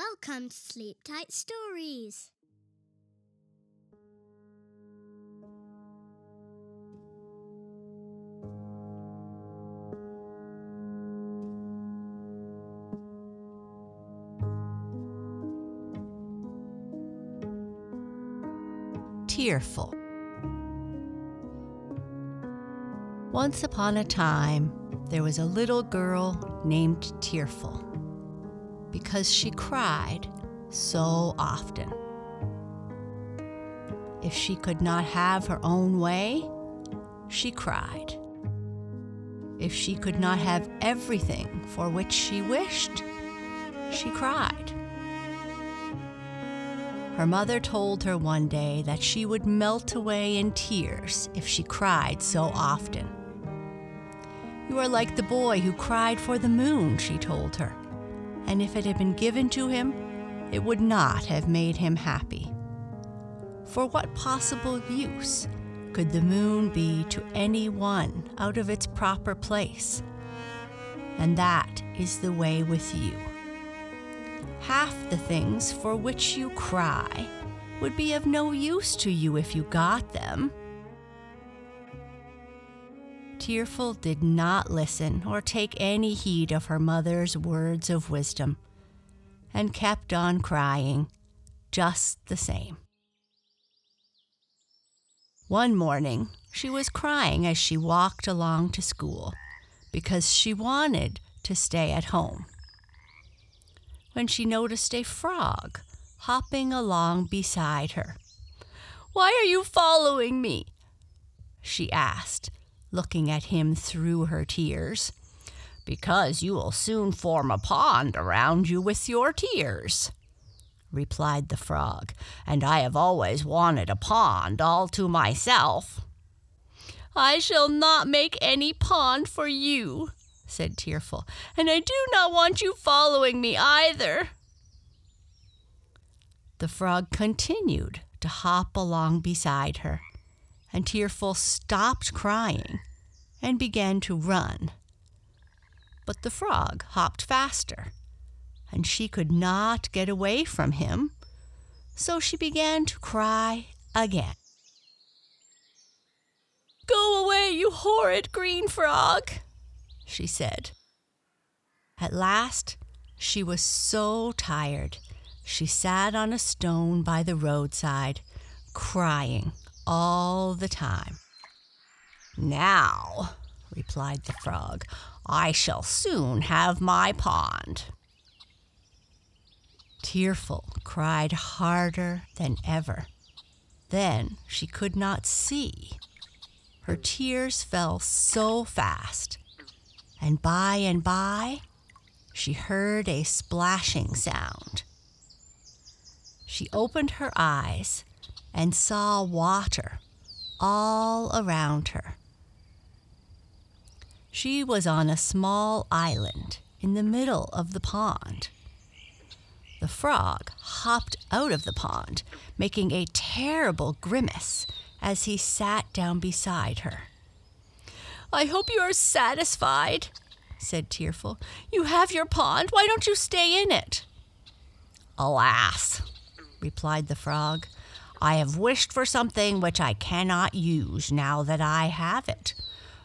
Welcome to Sleep Tight Stories. Tearful. Once upon a time, there was a little girl named Tearful because she cried so often. If she could not have her own way, she cried. If she could not have everything for which she wished, she cried. Her mother told her one day that she would melt away in tears if she cried so often. You are like the boy who cried for the moon, she told her and if it had been given to him, it would not have made him happy. For what possible use could the moon be to any one out of its proper place? And that is the way with you. Half the things for which you cry would be of no use to you if you got them. Tearful did not listen or take any heed of her mother's words of wisdom and kept on crying just the same. One morning, she was crying as she walked along to school because she wanted to stay at home. When she noticed a frog hopping along beside her. Why are you following me? she asked looking at him through her tears. Because you will soon form a pond around you with your tears, replied the frog, and I have always wanted a pond all to myself. I shall not make any pond for you, said Tearful, and I do not want you following me either. The frog continued to hop along beside her and Tearful stopped crying and began to run. But the frog hopped faster, and she could not get away from him, so she began to cry again. Go away, you horrid green frog, she said. At last, she was so tired, she sat on a stone by the roadside, crying all the time. Now, replied the frog, I shall soon have my pond. Tearful cried harder than ever. Then she could not see. Her tears fell so fast, and by and by she heard a splashing sound. She opened her eyes and saw water all around her. She was on a small island in the middle of the pond. The frog hopped out of the pond, making a terrible grimace as he sat down beside her. I hope you are satisfied, said Tearful. You have your pond. Why don't you stay in it? Alas, replied the frog, I have wished for something which I cannot use now that I have it.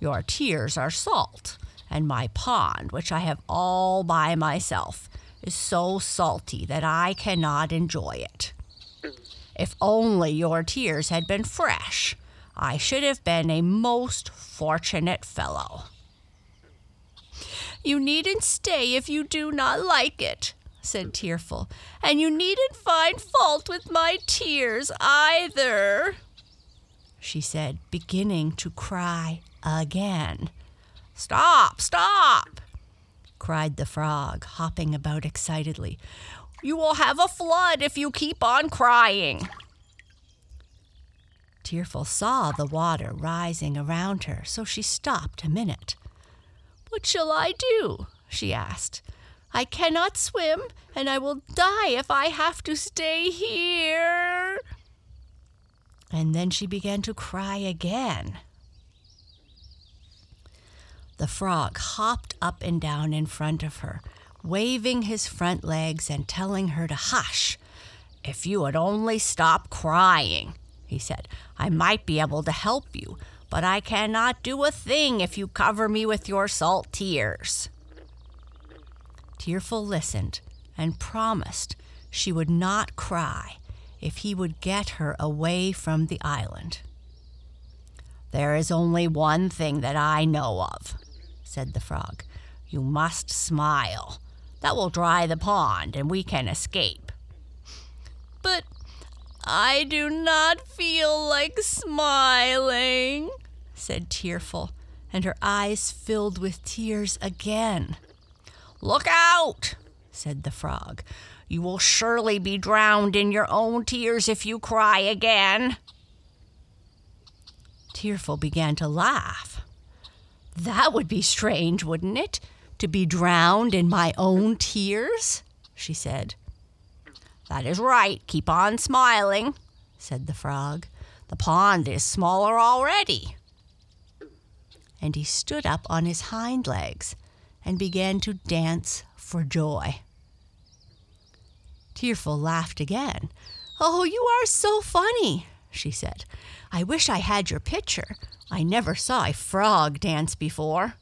Your tears are salt, and my pond, which I have all by myself, is so salty that I cannot enjoy it. If only your tears had been fresh, I should have been a most fortunate fellow. You needn't stay if you do not like it, said Tearful, and you needn't find fault with my tears either, she said, beginning to cry again. Stop, stop, cried the frog, hopping about excitedly. You will have a flood if you keep on crying. Tearful saw the water rising around her, so she stopped a minute. What shall I do? she asked. I cannot swim, and I will die if I have to stay here. And then she began to cry again. The frog hopped up and down in front of her, waving his front legs and telling her to hush. If you would only stop crying, he said, I might be able to help you, but I cannot do a thing if you cover me with your salt tears. Tearful listened and promised she would not cry if he would get her away from the island. There is only one thing that I know of, said the frog. You must smile. That will dry the pond and we can escape. But I do not feel like smiling, said Tearful, and her eyes filled with tears again. Look out, said the frog. You will surely be drowned in your own tears if you cry again. Tearful began to laugh. That would be strange, wouldn't it? To be drowned in my own tears? she said. That is right. Keep on smiling, said the frog. The pond is smaller already. And he stood up on his hind legs and began to dance for joy. Tearful laughed again. Oh, you are so funny, she said. I wish I had your picture. I never saw a frog dance before.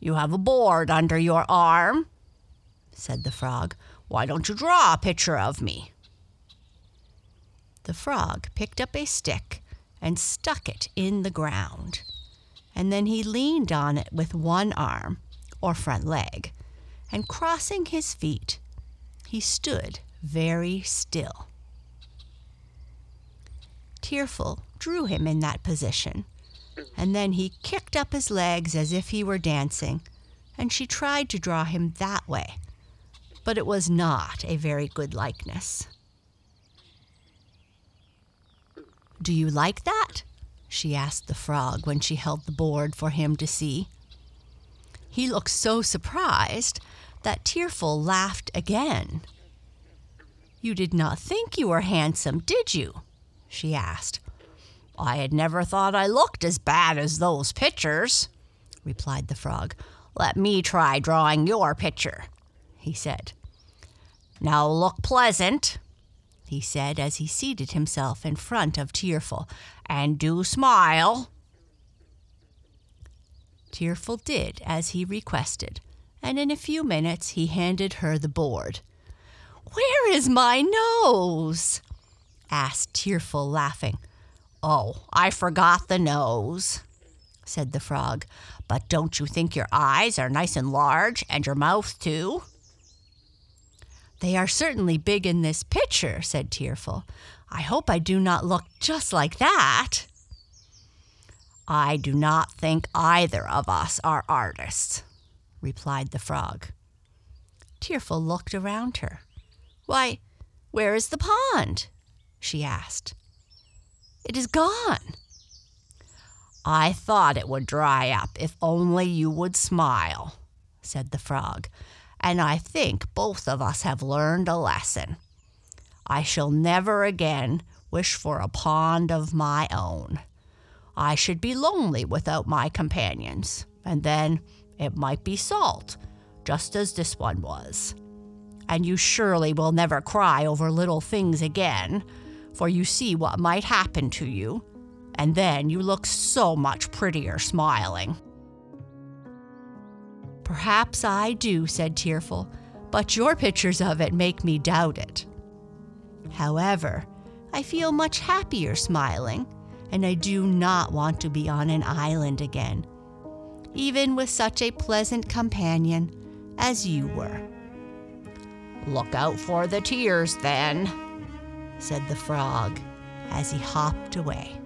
You have a board under your arm, said the frog. Why don't you draw a picture of me? The frog picked up a stick and stuck it in the ground, and then he leaned on it with one arm, or front leg, and crossing his feet, he stood very still. Tearful drew him in that position, and then he kicked up his legs as if he were dancing, and she tried to draw him that way, but it was not a very good likeness. Do you like that? She asked the frog when she held the board for him to see. He looked so surprised that Tearful laughed again. You did not think you were handsome, did you? she asked. I had never thought I looked as bad as those pictures, replied the frog. Let me try drawing your picture, he said. Now look pleasant, he said as he seated himself in front of Tearful, and do smile. Tearful did as he requested, and in a few minutes he handed her the board. Where is my nose? asked Tearful, laughing. Oh, I forgot the nose, said the frog. But don't you think your eyes are nice and large, and your mouth too? They are certainly big in this picture, said Tearful. I hope I do not look just like that. I do not think either of us are artists, replied the frog. Tearful looked around her. Why, where is the pond? she asked. It is gone. I thought it would dry up if only you would smile, said the frog, and I think both of us have learned a lesson. I shall never again wish for a pond of my own. I should be lonely without my companions, and then it might be salt, just as this one was. And you surely will never cry over little things again, for you see what might happen to you, and then you look so much prettier smiling. Perhaps I do, said Tearful, but your pictures of it make me doubt it. However, I feel much happier smiling, and I do not want to be on an island again, even with such a pleasant companion as you were. Look out for the tears, then, said the frog as he hopped away.